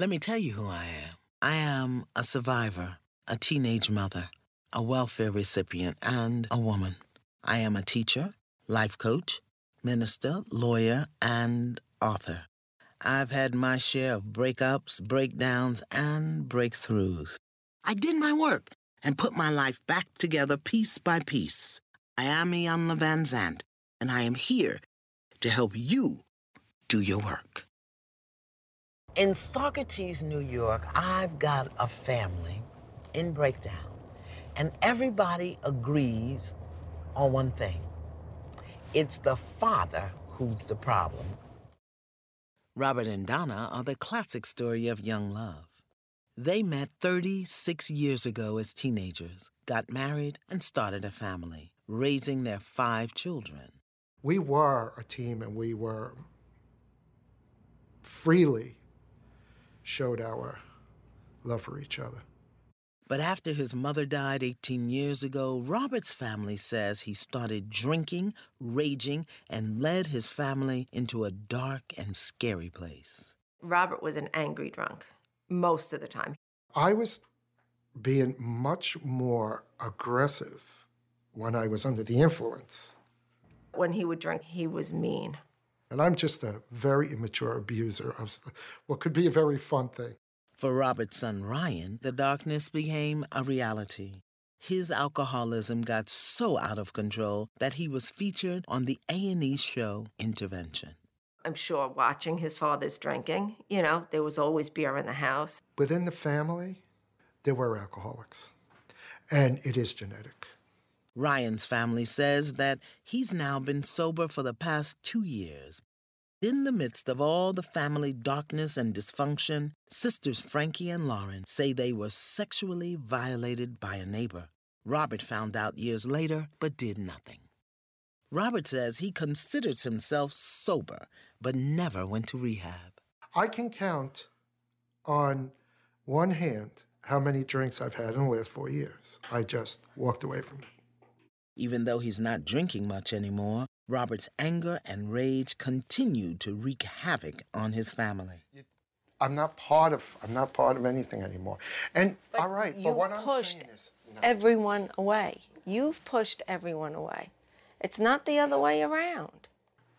Let me tell you who I am. I am a survivor, a teenage mother, a welfare recipient, and a woman. I am a teacher, life coach, minister, lawyer, and author. I've had my share of breakups, breakdowns, and breakthroughs. I did my work and put my life back together piece by piece. I am Iyanla Vanzant, and I am here to help you do your work. In Saugerties, New York, I've got a family in breakdown, and everybody agrees on one thing it's the father who's the problem. Robert and Donna are the classic story of young love. They met 36 years ago as teenagers, got married, and started a family, raising their five children. We were a team and we were freely showed our love for each other. But after his mother died 18 years ago, Robert's family says he started drinking, raging, and led his family into a dark and scary place. Robert was an angry drunk most of the time. I was being much more aggressive when I was under the influence. When he would drink, he was mean. And I'm just a very immature abuser of what could be a very fun thing. For Robert's son Ryan, the darkness became a reality. His alcoholism got so out of control that he was featured on the A&E show Intervention. I'm sure watching his father's drinking, you know, there was always beer in the house. Within the family, there were alcoholics. And it is genetic. Ryan's family says that he's now been sober for the past two years. In the midst of all the family darkness and dysfunction, sisters Frankie and Lauren say they were sexually violated by a neighbor. Robert found out years later, but did nothing. Robert says he considers himself sober, but never went to rehab. I can count on one hand how many drinks I've had in the last four years. I just walked away from it. Even though he's not drinking much anymore, Robert's anger and rage continued to wreak havoc on his family. I'm not part of I'm not part of anything anymore. And But all right, you've but what pushed I'm saying is no. everyone away. You've pushed everyone away. It's not the other way around.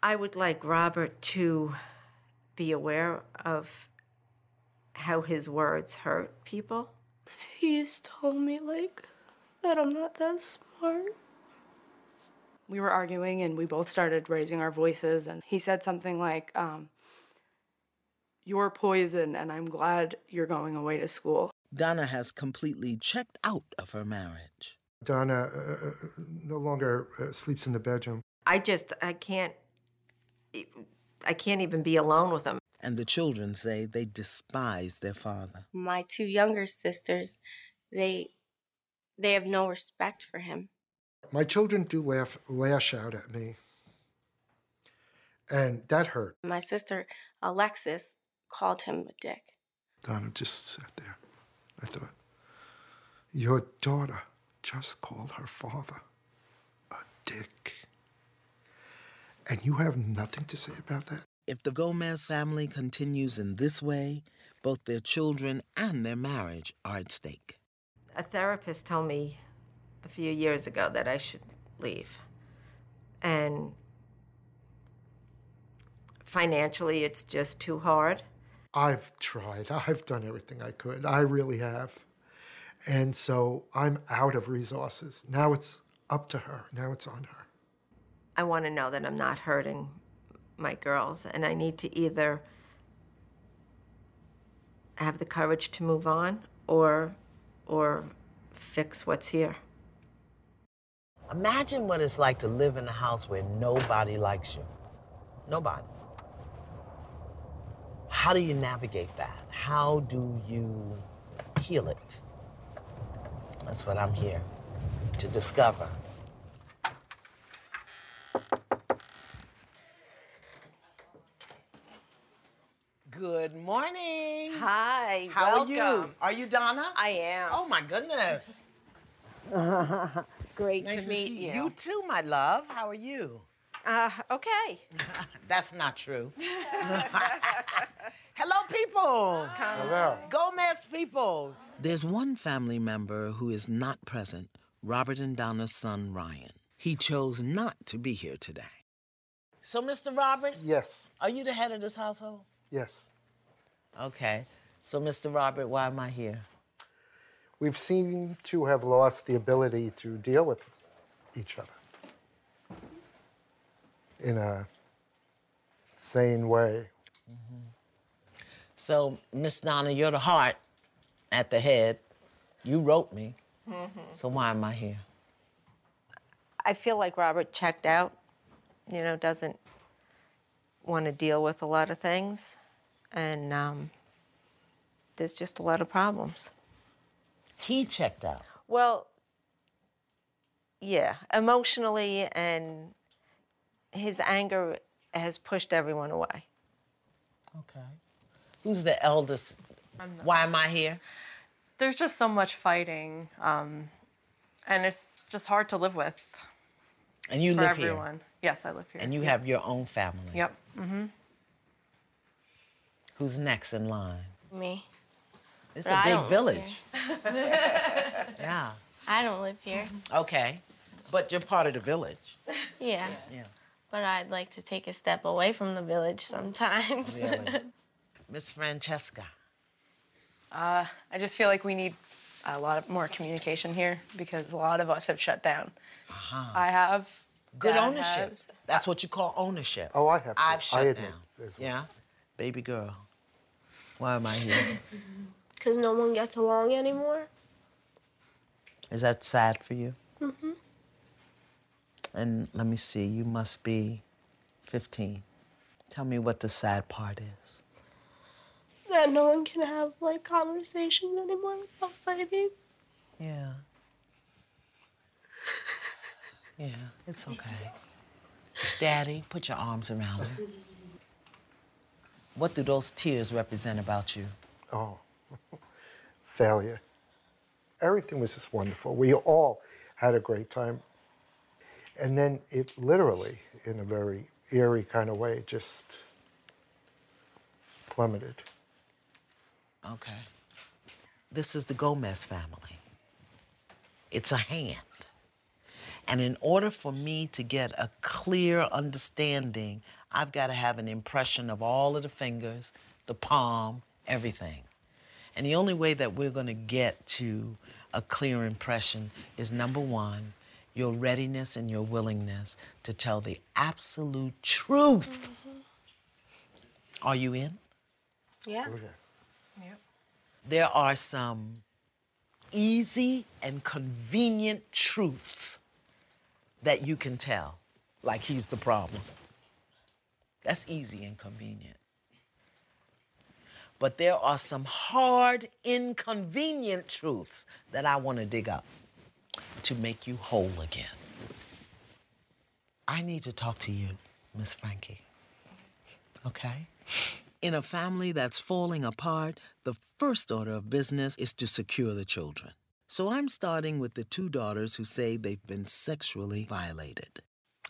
I would like Robert to be aware of how his words hurt people. He's told me, like, that I'm not that smart. We were arguing and we both started raising our voices, and he said something like, um, You're poison, and I'm glad you're going away to school. Donna has completely checked out of her marriage. Donna uh, no longer uh, sleeps in the bedroom. I just, I can't, I can't even be alone with him. And the children say they despise their father. My two younger sisters, they they have no respect for him. My children do laugh, lash out at me, and that hurt. My sister Alexis called him a dick. Donna just sat there. I thought, your daughter just called her father a dick, and you have nothing to say about that. If the Gomez family continues in this way, both their children and their marriage are at stake. A therapist told me a few years ago that I should leave. And financially, it's just too hard. I've tried. I've done everything I could. I really have. And so I'm out of resources. Now it's up to her. Now it's on her. I want to know that I'm not hurting my girls, and I need to either have the courage to move on or or fix what's here. Imagine what it's like to live in a house where nobody likes you. Nobody. How do you navigate that? How do you heal it? That's what I'm here to discover. Good morning. Hi. How are you? welcome. Are you Donna? I am. Oh my goodness. Great Nice to meet see you. You too, my love. How are you? Uh, okay. That's not true. Hello, people. Hello. Gomez people. There's one family member who is not present Robert and Donna's son, Ryan. He chose not to be here today. So, Mr. Robert, Yes. are you the head of this household? Yes. Okay. So, Mr. Robert, why am I here? We've seemed to have lost the ability to deal with each other in a sane way. So, Miss Donna, you're the heart at the head. You wrote me. So, why am I here? I feel like Robert checked out, you know, doesn't want to deal with a lot of things. And um, there's just a lot of problems. He checked out. Well, yeah, emotionally, and his anger has pushed everyone away. Okay. Who's the eldest? Why am I here? There's just so much fighting, um, and it's just hard to live with And you for live everyone. here. Yes, I live here. And you have your own family. Yep. Mm-hmm. Who's next in line? Me. It's But a I big village. yeah. I don't live here. Okay. But you're part of the village. Yeah. Yeah. But I'd like to take a step away from the village sometimes. Really. Miss Francesca. Uh, I just feel like we need a lot of more communication here because a lot of us have shut down. Uh -huh. I have. Good Dad ownership. has. That's what you call ownership. Oh, I have to. I've I shut admit down. well. Yeah. Baby girl. Why am I here? Because no one gets along anymore. Is that sad for you? Mm-hmm. And let me see, you must be 15. Tell me what the sad part is. That no one can have like conversations anymore without fighting. Yeah. Yeah, it's okay. Daddy, put your arms around her. What do those tears represent about you? Oh, failure. Everything was just wonderful. We all had a great time. And then it literally, in a very eerie kind of way, just plummeted. Okay. This is the Gomez family. It's a hand. And in order for me to get a clear understanding, I've got to have an impression of all of the fingers, the palm, everything. And the only way that we're going to get to a clear impression is number one, your readiness and your willingness to tell the absolute truth. Mm-hmm. Are you in? yeah. Okay. there are some easy and convenient truths that you can tell, like he's the problem. That's easy and convenient. But there are some hard, inconvenient truths that I want to dig up to make you whole again. I need to talk to you, Miss Frankie. Okay? In a family that's falling apart, the first order of business is to secure the children. So I'm starting with the two daughters who say they've been sexually violated.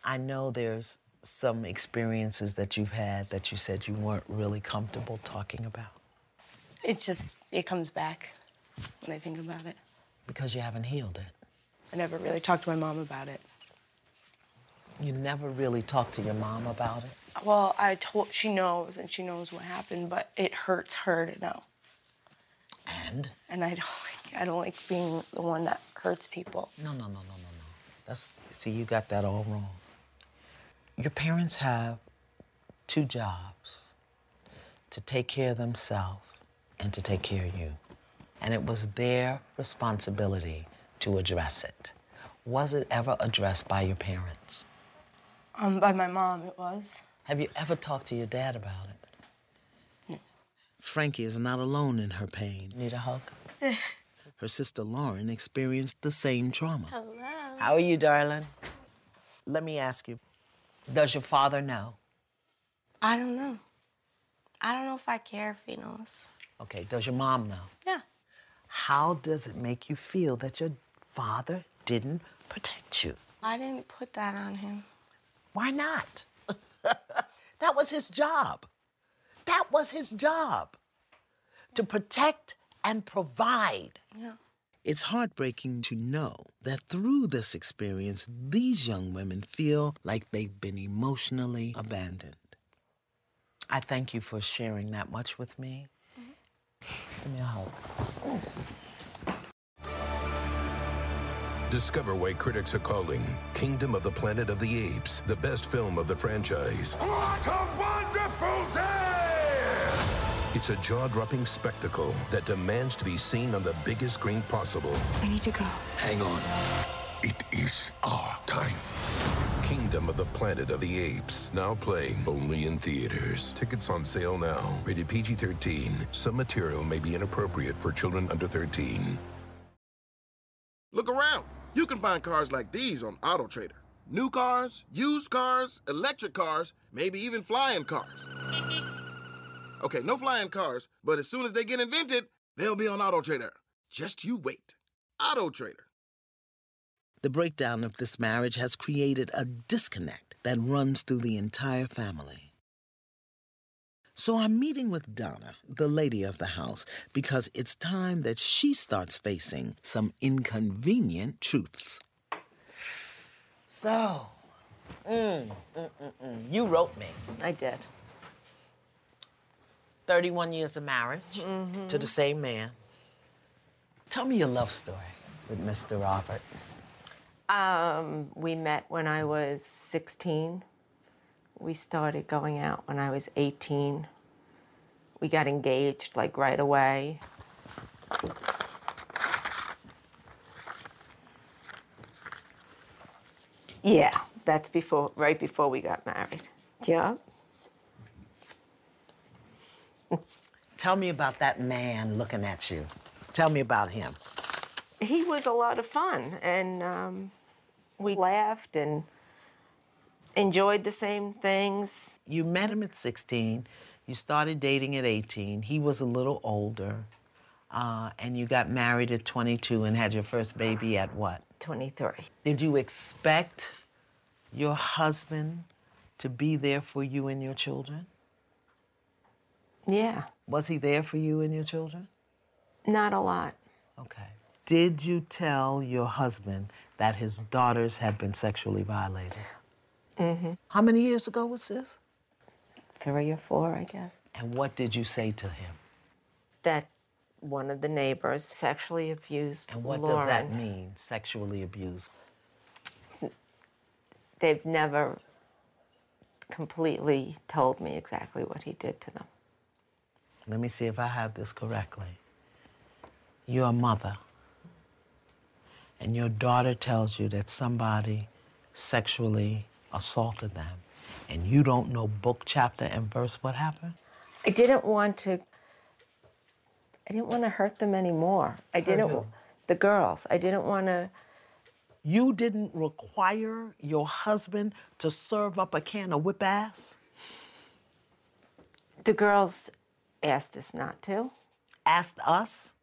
I know there's some experiences that you've had that you said you weren't really comfortable talking about It's just, it comes back when I think about it. because you haven't healed it. I never really talked to my mom about it. You never really talked to your mom about it? Well, I told she knows and she knows what happened, but it hurts her to know. And? And I don't like I don't like being the one that hurts people. No, no, no, no, no, no. That's see, you got that all wrong. Your parents have two jobs to take care of themselves and to take care of you. And it was their responsibility to address it. Was it ever addressed by your parents? Um, by my mom it was. Have you ever talked to your dad about it? No. Frankie is not alone in her pain. Need a hug? her sister Lauren experienced the same trauma. Hello. How are you, darling? Let me ask you Does your father know? I don't know. I don't know if I care if he knows. Okay, does your mom know? Yeah. How does it make you feel that your father didn't protect you? I didn't put that on him. Why not? that was his job. That was his job to protect and provide. Yeah. It's heartbreaking to know that through this experience, these young women feel like they've been emotionally abandoned. I thank you for sharing that much with me. Give me a hug. Discover why critics are calling Kingdom of the Planet of the Apes the best film of the franchise. What a wonderful day! It's a jaw dropping spectacle that demands to be seen on the biggest screen possible. I need to go. Hang on. It is our time. Kingdom of the Planet of the Apes, now playing only in theaters. Tickets on sale now. Rated PG 13. Some material may be inappropriate for children under 13. Look around. You can find cars like these on AutoTrader. New cars, used cars, electric cars, maybe even flying cars. Okay, no flying cars, but as soon as they get invented, they'll be on AutoTrader. Just you wait. AutoTrader. The breakdown of this marriage has created a disconnect that runs through the entire family. So I'm meeting with Donna, the lady of the house, because it's time that she starts facing some inconvenient truths. So, mm, mm, mm, mm. you wrote me. I did. 31 years of marriage to the same man. Tell me your love story with Mr. Robert. Um, we met when I was 16. We started going out when I was 18. We got engaged like right away. Yeah, that's before, right before we got married. Yeah. Tell me about that man looking at you. Tell me about him. He was a lot of fun, and um, we laughed and enjoyed the same things. You met him at 16. You started dating at 18. He was a little older. Uh, and you got married at 22 and had your first baby at what? 23. Did you expect your husband to be there for you and your children? Yeah, Was he there for you and your children? not a lot. Okay. Did you tell your husband that his daughters had been sexually violated? Mm-hmm. How many years ago was this? Three or four, I guess. And what did you say to him? That one of the neighbors sexually abused And what Lauren. does that mean, sexually abused? They've never completely told me exactly what he did to them. Let me see if I have this correctly. You're a mother, and your daughter tells you that somebody sexually assaulted them, and you don't know book, chapter, and verse what happened? I didn't want to. I didn't want to hurt them anymore. I didn't. who? The girls. I didn't want to. You didn't require your husband to serve up a can of whip ass? The girls asked us not to. Asked us?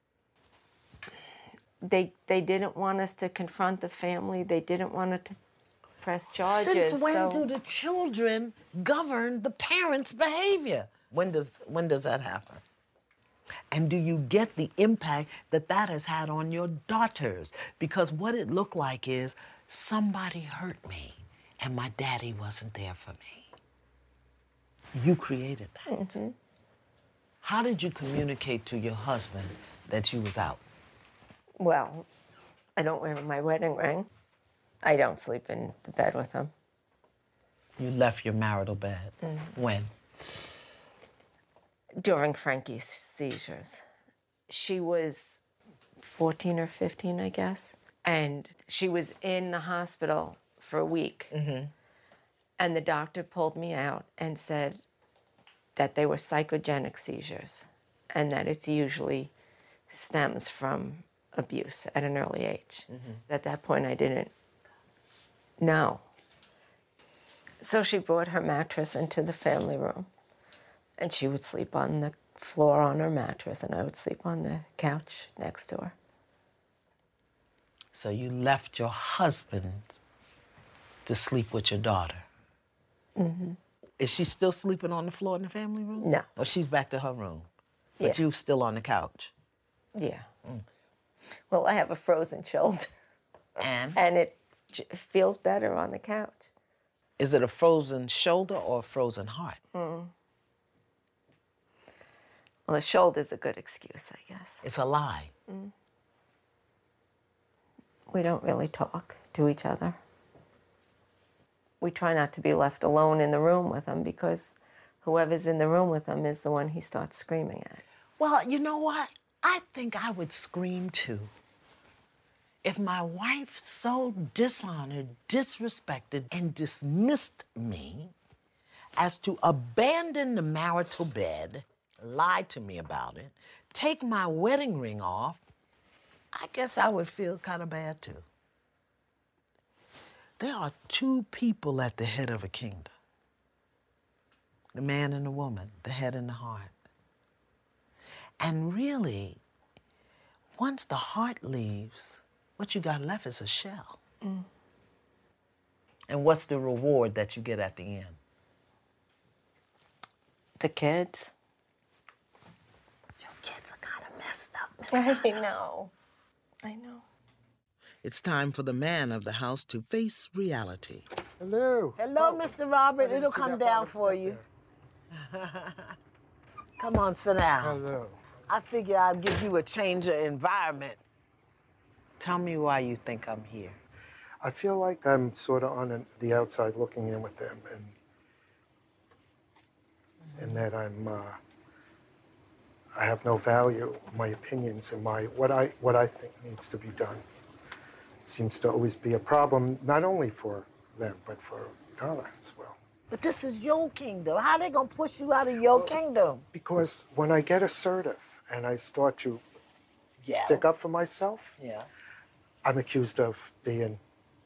They they didn't want us to confront the family. They didn't want to press charges. Since when so do the children govern the parents' behavior? When does when does that happen? And do you get the impact that that has had on your daughters? Because what it looked like is somebody hurt me, and my daddy wasn't there for me. You created that. Mm-hmm. How did you communicate to your husband that you was out? Well, I don't wear my wedding ring. I don't sleep in the bed with him. You left your marital bed. Mm-hmm. When? During Frankie's seizures. She was 14 or 15, I guess. And she was in the hospital for a week. Mm-hmm. And the doctor pulled me out and said that they were psychogenic seizures and that it usually stems from abuse at an early age. At that point, I didn't know. So she brought her mattress into the family room and she would sleep on the floor on her mattress and I would sleep on the couch next to her. So you left your husband to sleep with your daughter. Mm-hmm. Is she still sleeping on the floor in the family room? No. Or she's back to her room. But Yeah. you still on the couch. Yeah. Well, I have a frozen shoulder And and it j- feels better on the couch. is it a frozen shoulder or a frozen heart? Mm. Well, the shoulder's a good excuse, I guess. It's a lie. Mm. We don't really talk to each other. We try not to be left alone in the room with him because whoever's in the room with him is the one he starts screaming at. Well, you know what? I think I would scream too. If my wife so dishonored, disrespected, and dismissed me as to abandon the marital bed, lie to me about it, take my wedding ring off, I guess I would feel kind of bad too. There are two people at the head of a kingdom the man and the woman, the head and the heart. And really, once the heart leaves, what you got left is a shell. Mm. And what's the reward that you get at the end? The kids. Your kids are kind of messed up. I know. I know. It's time for the man of the house to face reality. Hello. Hello, Mr. Robert. It'll come down for you. come on, sit down. Hello. I figure I'd give you a change of environment. Tell me why you think I'm here. I feel like I'm sort of on an, the outside looking in with them, and and that I'm uh, I have no value. My opinions and my what I what I think needs to be done seems to always be a problem, not only for them but for Donna as well. But this is your kingdom. How are they gonna push you out of your kingdom? Because when I get assertive and I start to Yeah. stick up for myself, Yeah. I'm accused of being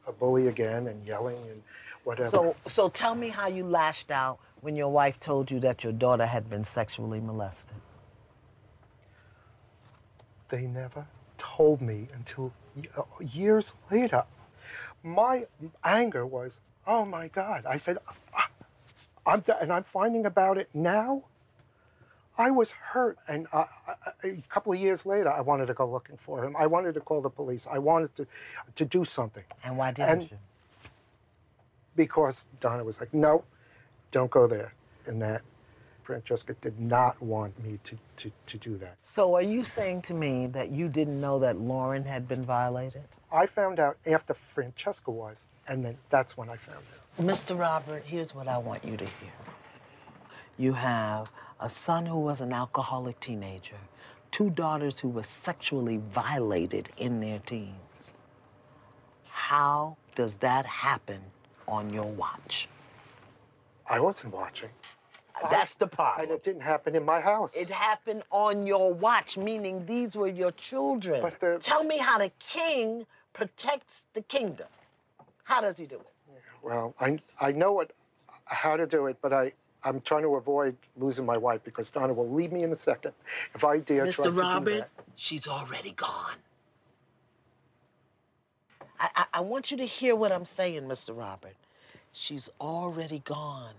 a bully again and yelling and whatever. So, so tell me how you lashed out when your wife told you that your daughter had been sexually molested. they never told me until uh, years later. My anger was, oh my God. I said, "Ah, I'm, and I'm finding about it now. I was hurt, and uh, a- couple of years later, I wanted to go looking for him. I wanted to call the police. I wanted to, to do something And why didn't And- you? because Donna was like, no, don't go there. And that Francesca did not want me to, to, to do that. So, are you saying to me that you didn't know that Lauren had been violated? I found out after Francesca was, and then that's when I found out. Mr. Robert, here's what I want you to hear. You have a son who was an alcoholic teenager, two daughters who were sexually violated in their teens. How does that happen on your watch? I wasn't watching. Uh, that's the part. And it didn't happen in my house. It happened on your watch, meaning these were your children. But the- Tell me how the king protects the kingdom. How does he do it? well, I, I know what, how to do it, but I, I'm trying to avoid losing my wife because Donna will leave me in a second if I dare try to Mr. do Robert, that. she's already gone. I, I, I want you to hear what I'm saying, Mr. Robert. She's already gone.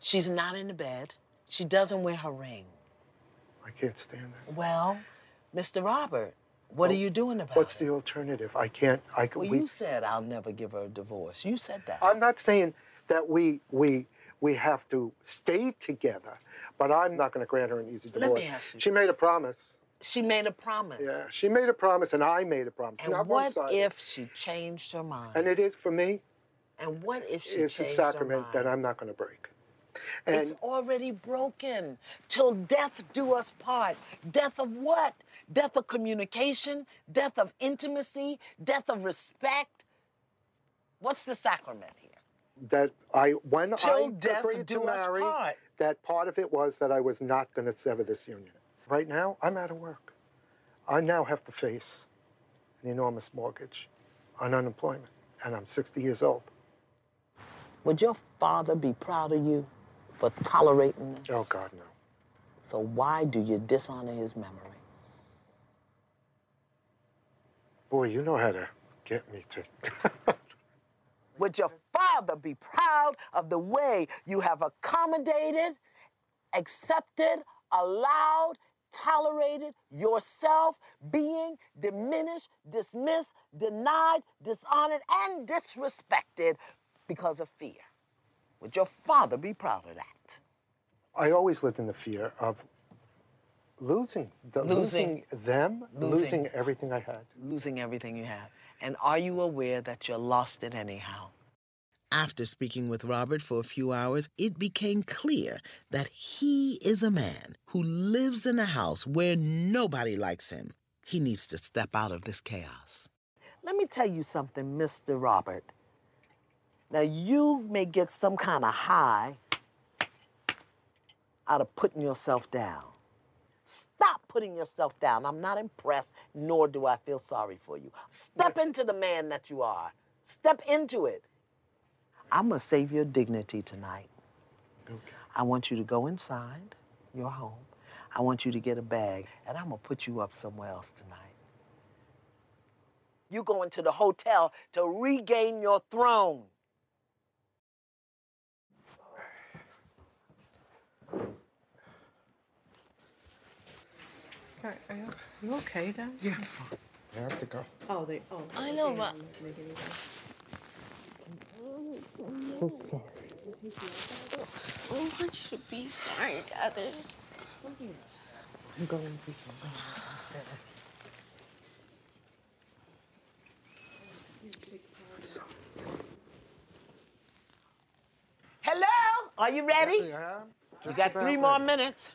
She's not in the bed. She doesn't wear her ring. I can't stand that. Well, Mr. Robert, What are you doing about What's it? What's the alternative? I can't. I can. Well, we, you said I'll never give her a divorce. You said that. I'm not saying that we we we have to stay together, but I'm not going to grant her an easy divorce. Let me ask you She made a promise. She made a promise. Yeah, she made a promise, and I made a promise. And not what if she changed her mind? And it is for me. And what if she It's a changed her sacrament mind? that I'm not going to break. And it's already broken. Till death do us part. Death of what? Death of communication, death of intimacy, death of respect. What's the sacrament here? That I when Till I agreed to marry, part. that part of it was that I was not going to sever this union. Right now, I'm out of work. I now have to face an enormous mortgage on unemployment, and I'm 60 years old. Would your father be proud of you for tolerating this? Oh God, no. So why do you dishonor his memory? Boy, you know how to get me to. Would your father be proud of the way you have accommodated, accepted, allowed, tolerated yourself being diminished, dismissed, denied, dishonored, and disrespected because of fear? Would your father be proud of that? I always lived in the fear of losing, the, Losing. losing them, Losing. losing everything I had. losing everything you have. And are you aware that you're lost in anyhow? After speaking with Robert for a few hours, it became clear that he is a man who lives in a house where nobody likes him. He needs to step out of this chaos. Let me tell you something, Mr. Robert. Now, you may get some kind of high out of putting yourself down. Stop putting yourself down. I'm not impressed, nor do I feel sorry for you. Step into the man that you are. Step into it. I'm going to save your dignity tonight. Okay. I want you to go inside your home. I want you to get a bag, and I'm going to put you up somewhere else tonight. You go into the hotel to regain your throne. Are, are you, you okay, Dad? Yeah, fine. I have to go. Oh, they. Oh. I know, but oh, I want you to be sorry, Dad. There's- I'm going to some. Hello? Are you ready? Yeah. You just got three more minutes.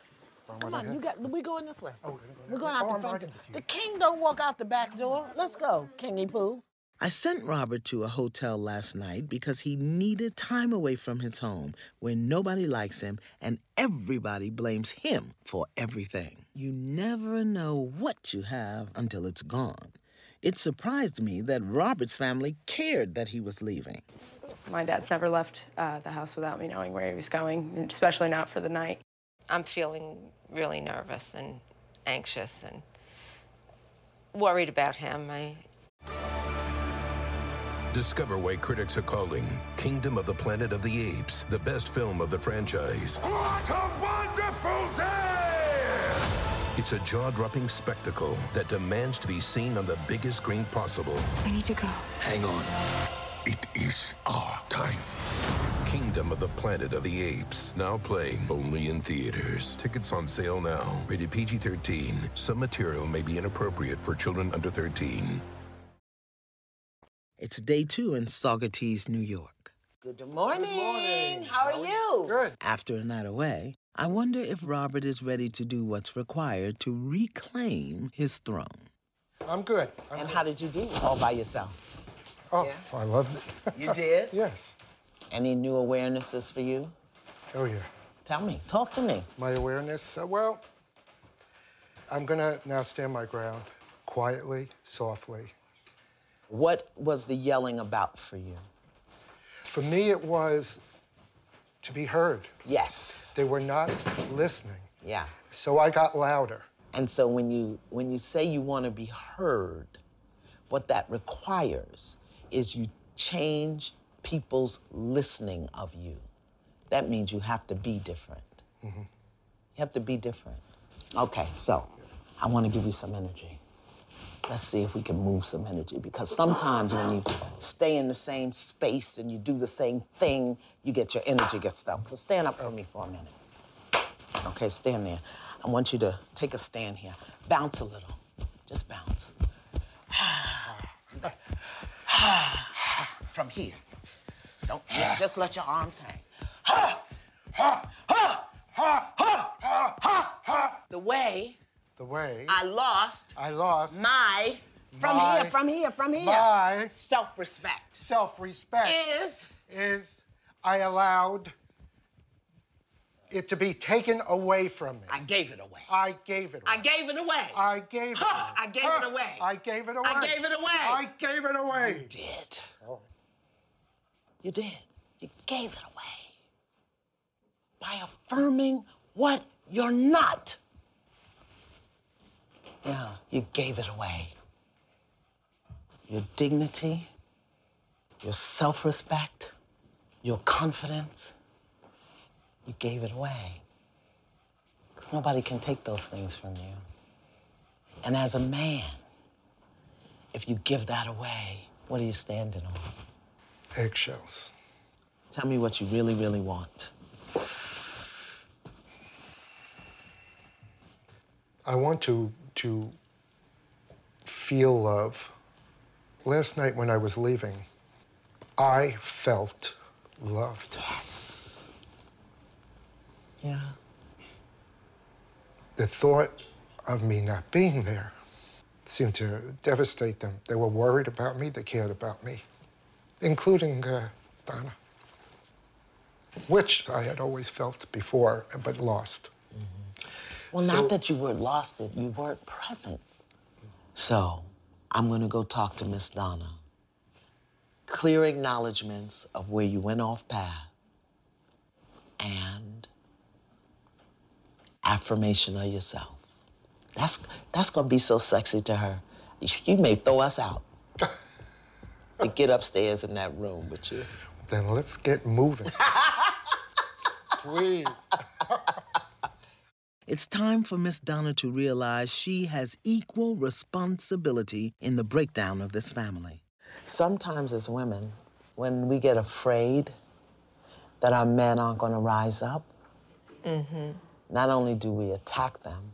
Well, Come on, you got. We going this way. Oh, we're gonna go We're going way. out Oh, the I'm front. door. The king don't walk out the back door. Let's go, Kingy Poo. I sent Robert to a hotel last night because he needed time away from his home where nobody likes him and everybody blames him for everything. You never know what you have until it's gone. It surprised me that Robert's family cared that he was leaving. My dad's never left uh, the house without me knowing where he was going, especially not for the night. I'm feeling really nervous and anxious and worried about him. I, Discover why critics are calling Kingdom of the Planet of the Apes the best film of the franchise. What a wonderful day! It's a jaw dropping spectacle that demands to be seen on the biggest screen possible. I need to go. Hang on. It is our time. Kingdom of the Planet of the Apes, now playing only in theaters. Tickets on sale now. Rated PG 13. Some material may be inappropriate for children under 13. It's day two in Saugerties, New York. Good morning. Good morning. How are you? Good. After a night away, I wonder if Robert is ready to do what's required to reclaim his throne. I'm good. I'm And good. how did you do all by yourself? Oh, Yeah. I loved it. You did? yes. Any new awarenesses for you? Oh, yeah. Tell me. Talk to me. My awareness, uh, well, I'm going to now stand my ground quietly, softly. What was the yelling about for you? For me, it was to be heard. Yes. They were not listening. Yeah. So I got louder. And so when you when you say you want to be heard, what that requires is you change people's listening of you. That means you have to be different. Mm-hmm. You have to be different. Okay, so I want to give you some energy. Let's see if we can move some energy because sometimes when you stay in the same space and you do the same thing, you get your energy gets stuck. So stand up for me for a minute. Okay, stand there. I want you to take a stand here. Bounce a little. Just bounce. From here. Don't yeah, just let your arms hang. Ha! Ha! Ha! Ha! Ha! Ha! Ha! ha. The way The way I lost I lost my from My- here, from here, from here. my self-respect self-respect is is I allowed it to be taken away from me. I gave it away. I gave it away. I gave it away. I gave it away. I gave it away. I gave it away. I gave it away. I gave it away. You did. Oh. You did. You gave it away by affirming what you're not. Yeah, you gave it away. Your dignity, your self respect, your confidence, you gave it away. Because nobody can take those things from you. And as a man, if you give that away, what are you standing on? Eggshells. Tell me what you really, really want. I want to to feel love. Last night when I was leaving, I felt loved. Yes. Yeah. The thought of me not being there seemed to devastate them. They were worried about me, they cared about me, including uh, Donna, which I had always felt before, but lost. Well, So- not that you were lost it, you weren't present. So, I'm gonna go talk to Miss Donna. Clear acknowledgments of where you went off path and affirmation of yourself. That's that's gonna be so sexy to her. You may throw us out to get upstairs in that room with you. Then let's get moving. Please. It's time for Miss Donna to realize she has equal responsibility in the breakdown of this family. Sometimes, as women, when we get afraid that our men aren't going to rise up, Mm-hmm. not only do we attack them,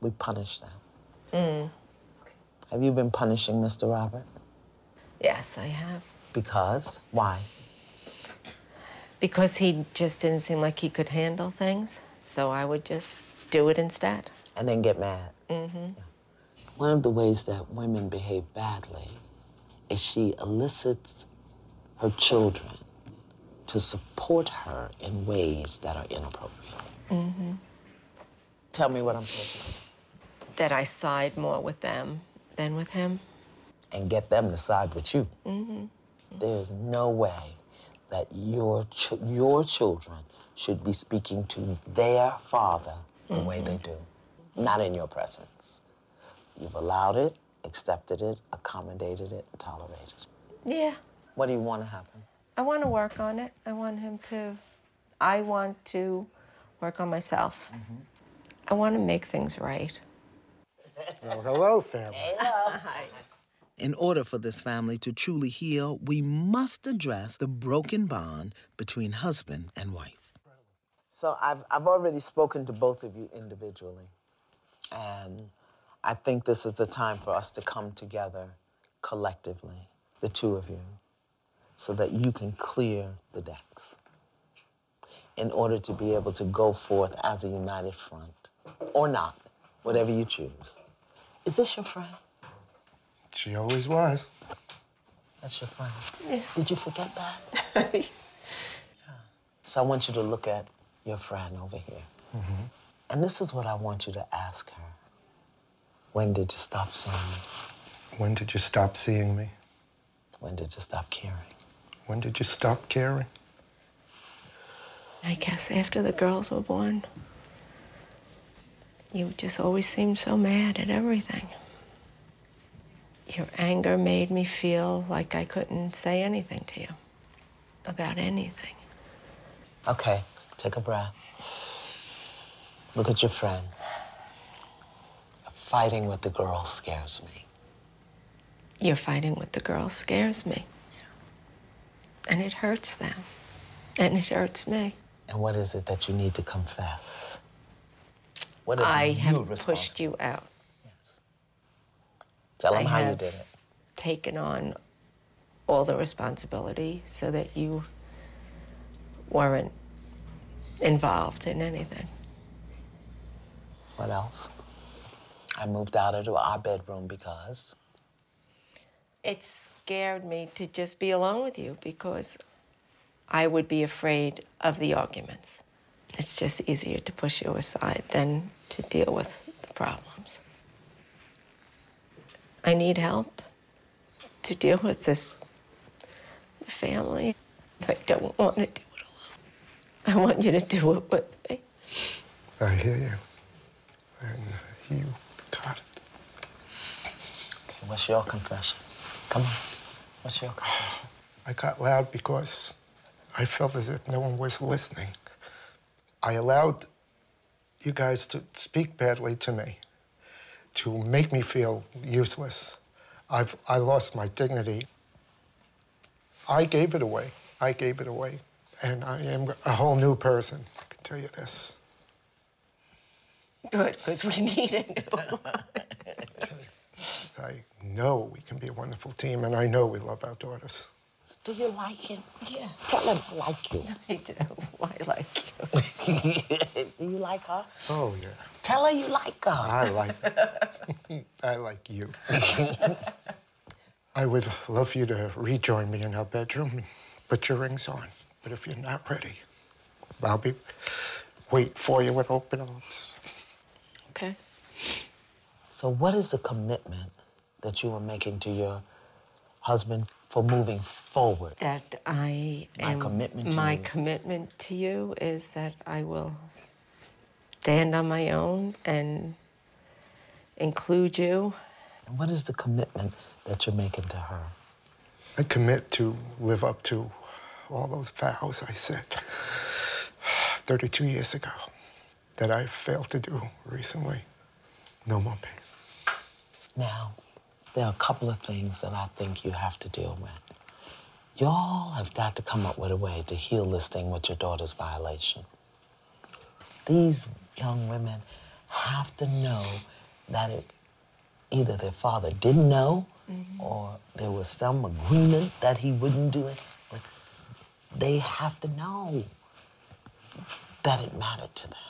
we punish them. Mm. Have you been punishing Mr. Robert? Yes, I have. Because? Why? Because he just didn't seem like he could handle things, so I would just do it instead. And then get mad. Mm-hmm. One of the ways that women behave badly is she elicits her children to support her in ways that are inappropriate. Mm-hmm. Tell me what I'm talking about. That I side more with them than with him. And get them to side with you. Mm-hmm. There's no way that your ch- your children should be speaking to their father the way they do. Not in your presence. You've allowed it, accepted it, accommodated it, tolerated it. Yeah, What do you want to happen? I want to work on it. I want him to, I want to work on myself. I want to make things right. Well, hello, family. In order for this family to truly heal, we must address the broken bond between husband and wife. So I've, I've already spoken to both of you individually. And I think this is a time for us to come together collectively, the two of you, so that you can clear the decks in order to be able to go forth as a united front, or not, whatever you choose. Is this your friend? She always was. That's your friend. Yeah. Did you forget that? yeah. So I want you to look at your friend over here. Mm-hmm. And this is what I want you to ask her. When did you stop seeing me? When did you stop seeing me? When did you stop caring? When did you stop caring? I guess after the girls were born, you just always seemed so mad at everything. Your anger made me feel like I couldn't say anything to you about anything. Okay, take a breath. Look at your friend. Fighting with the girl scares me. you're fighting with the girl scares me. And it hurts them. And it hurts me. And what is it that you need to confess? What I have pushed you out. Tell them I how you did it. Taken on all the responsibility so that you weren't involved in anything. What else? I moved out of our bedroom because It scared me to just be alone with you because I would be afraid of the arguments. It's just easier to push you aside than to deal with the problems. I need help to deal with this family. I don't want to do it alone. I want you to do it with me. I hear you. And you got it. Okay, what's your confession? Come on. What's your confession? I got loud because I felt as if no one was listening. I allowed you guys to speak badly to me, to make me feel useless. I've I lost my dignity. I gave it away. I gave it away. And I am a whole new person, I can tell you this. Good, because we need it. I know we can be a wonderful team, and I know we love our daughters. Do you like him? Yeah. Tell him I like you. I do. I like you. Do you like her? Oh, yeah. Tell her you like her. I like I like you. I would love you to rejoin me in our bedroom and put your rings on. But if you're not ready, I'll be wait for you with open arms. Okay. So, what is the commitment that you are making to your husband for moving forward? That I My am. commitment to my you. commitment to you is that I will stand on my own and include you. And what is the commitment that you're making to her? I commit to live up to all those vows I said 32 years ago that I failed to do recently. No more pain. Now, there are a couple of things that I think you have to deal with. Y'all have got to come up with a way to heal this thing with your daughter's violation. These young women have to know that it, either their father didn't know mm-hmm. or there was some agreement that he wouldn't do it, but they have to know that it mattered to them,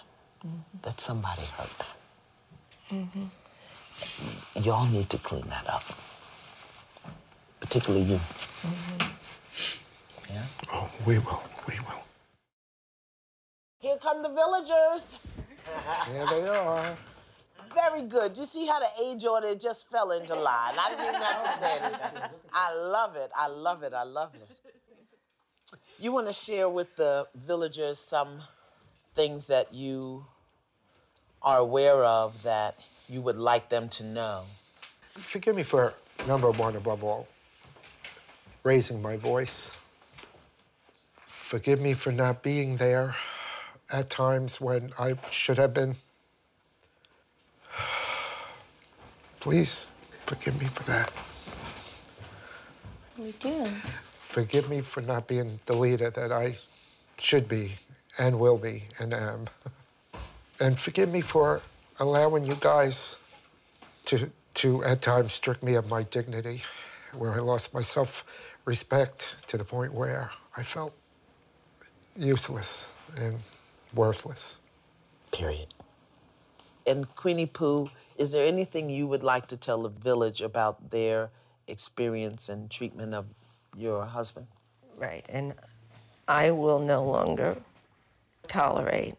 mm-hmm. that somebody hurt them. Mm-hmm. Y'all need to clean that up. Particularly you. Yeah? Oh, we will. We will. Here come the villagers. Here they are. Very good. You see how the age order just fell into line. I didn't even have to say anything. I love it. I love it. I love it. You want to share with the villagers some things that you are aware of that you would like them to know. Forgive me for number one above all, raising my voice. Forgive me for not being there at times when I should have been. Please forgive me for that. We do. Forgive me for not being the leader that I should be and will be and am. And forgive me for allowing you guys to, to at times strip me of my dignity, where I lost my self respect to the point where I felt useless and worthless. Period. And Queenie Pooh, is there anything you would like to tell the village about their experience and treatment of your husband? Right. And I will no longer tolerate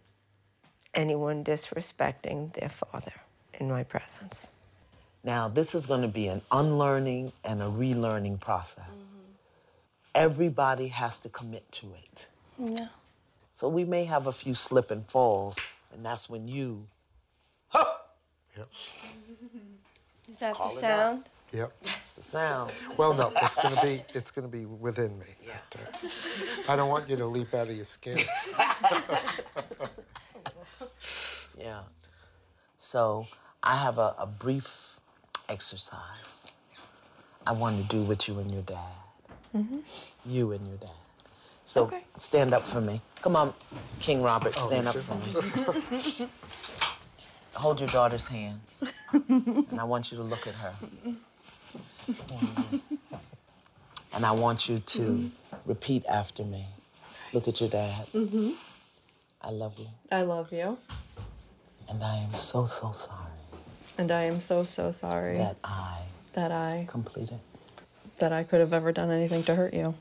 anyone disrespecting their father in my presence. Now, this is going to be an unlearning and a relearning process. Mm-hmm. Everybody has to commit to it. No. So we may have a few slip and falls, and that's when you. Huh! Yep. Is that Call the it out. sound? Yep. the sound. Well, no, it's gonna be it's gonna be within me. I don't want you to leap out of your skin. Yeah. So I have a, a brief exercise. I want to do with you and your dad. Mm-hmm. You and your dad. So Okay. stand up for me. Come on, King Robert, Oh, stand up sure. for me. Hold your daughter's hands. and I want you to look at her. And I want you to repeat after me. Look at your dad. Mm-hmm. I love you. I love you. And I am so, so sorry And I am so, so sorry that I that I completed. that I could have ever done anything to hurt you.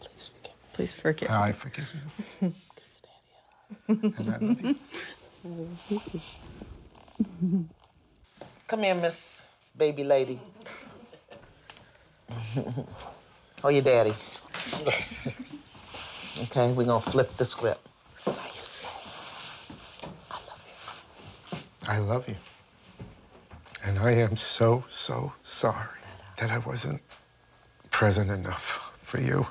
Please forgive me. Please forgive me. I forgive you. and I love you. Come here, Miss Baby Lady. oh, your daddy. okay, we're gonna flip the script. I love you. I love you. And I am so, so sorry that I wasn't present enough for you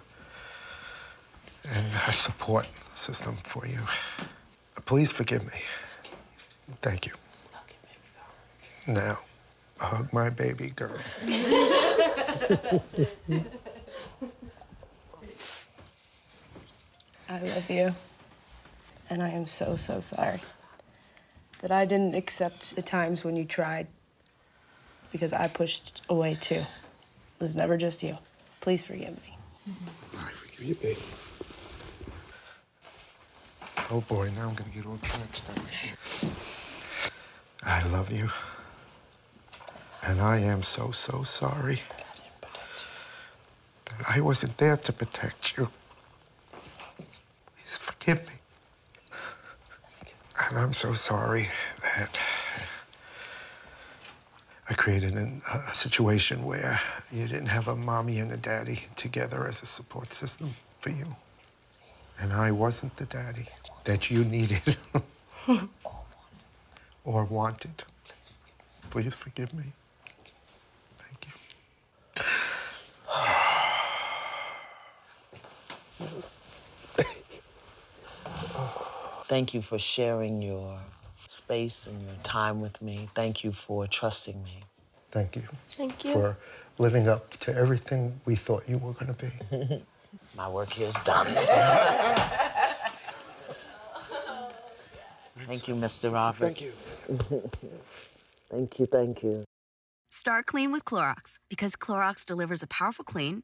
and a support system for you. Please forgive me. Thank you. Now, hug my baby girl. I love you. And I am so, so sorry that I didn't accept the times when you tried because I pushed away too. It was never just you. Please forgive me. I forgive you, baby. Oh boy, now I'm gonna get all tranced up. I love you. And I am so, so sorry that I wasn't there to protect you. Please forgive me. And I'm so sorry that I created an, a situation where you didn't have a mommy and a daddy together as a support system for you. And I wasn't the daddy that you needed or wanted. Please forgive me. Thank you. Thank you for sharing your space and your time with me. Thank you for trusting me. Thank you Thank you. for living up to everything we thought you were going to be. My work here is done. thank you, Mr. Robert. Thank you. thank you, thank you. Start clean with Clorox because Clorox delivers a powerful clean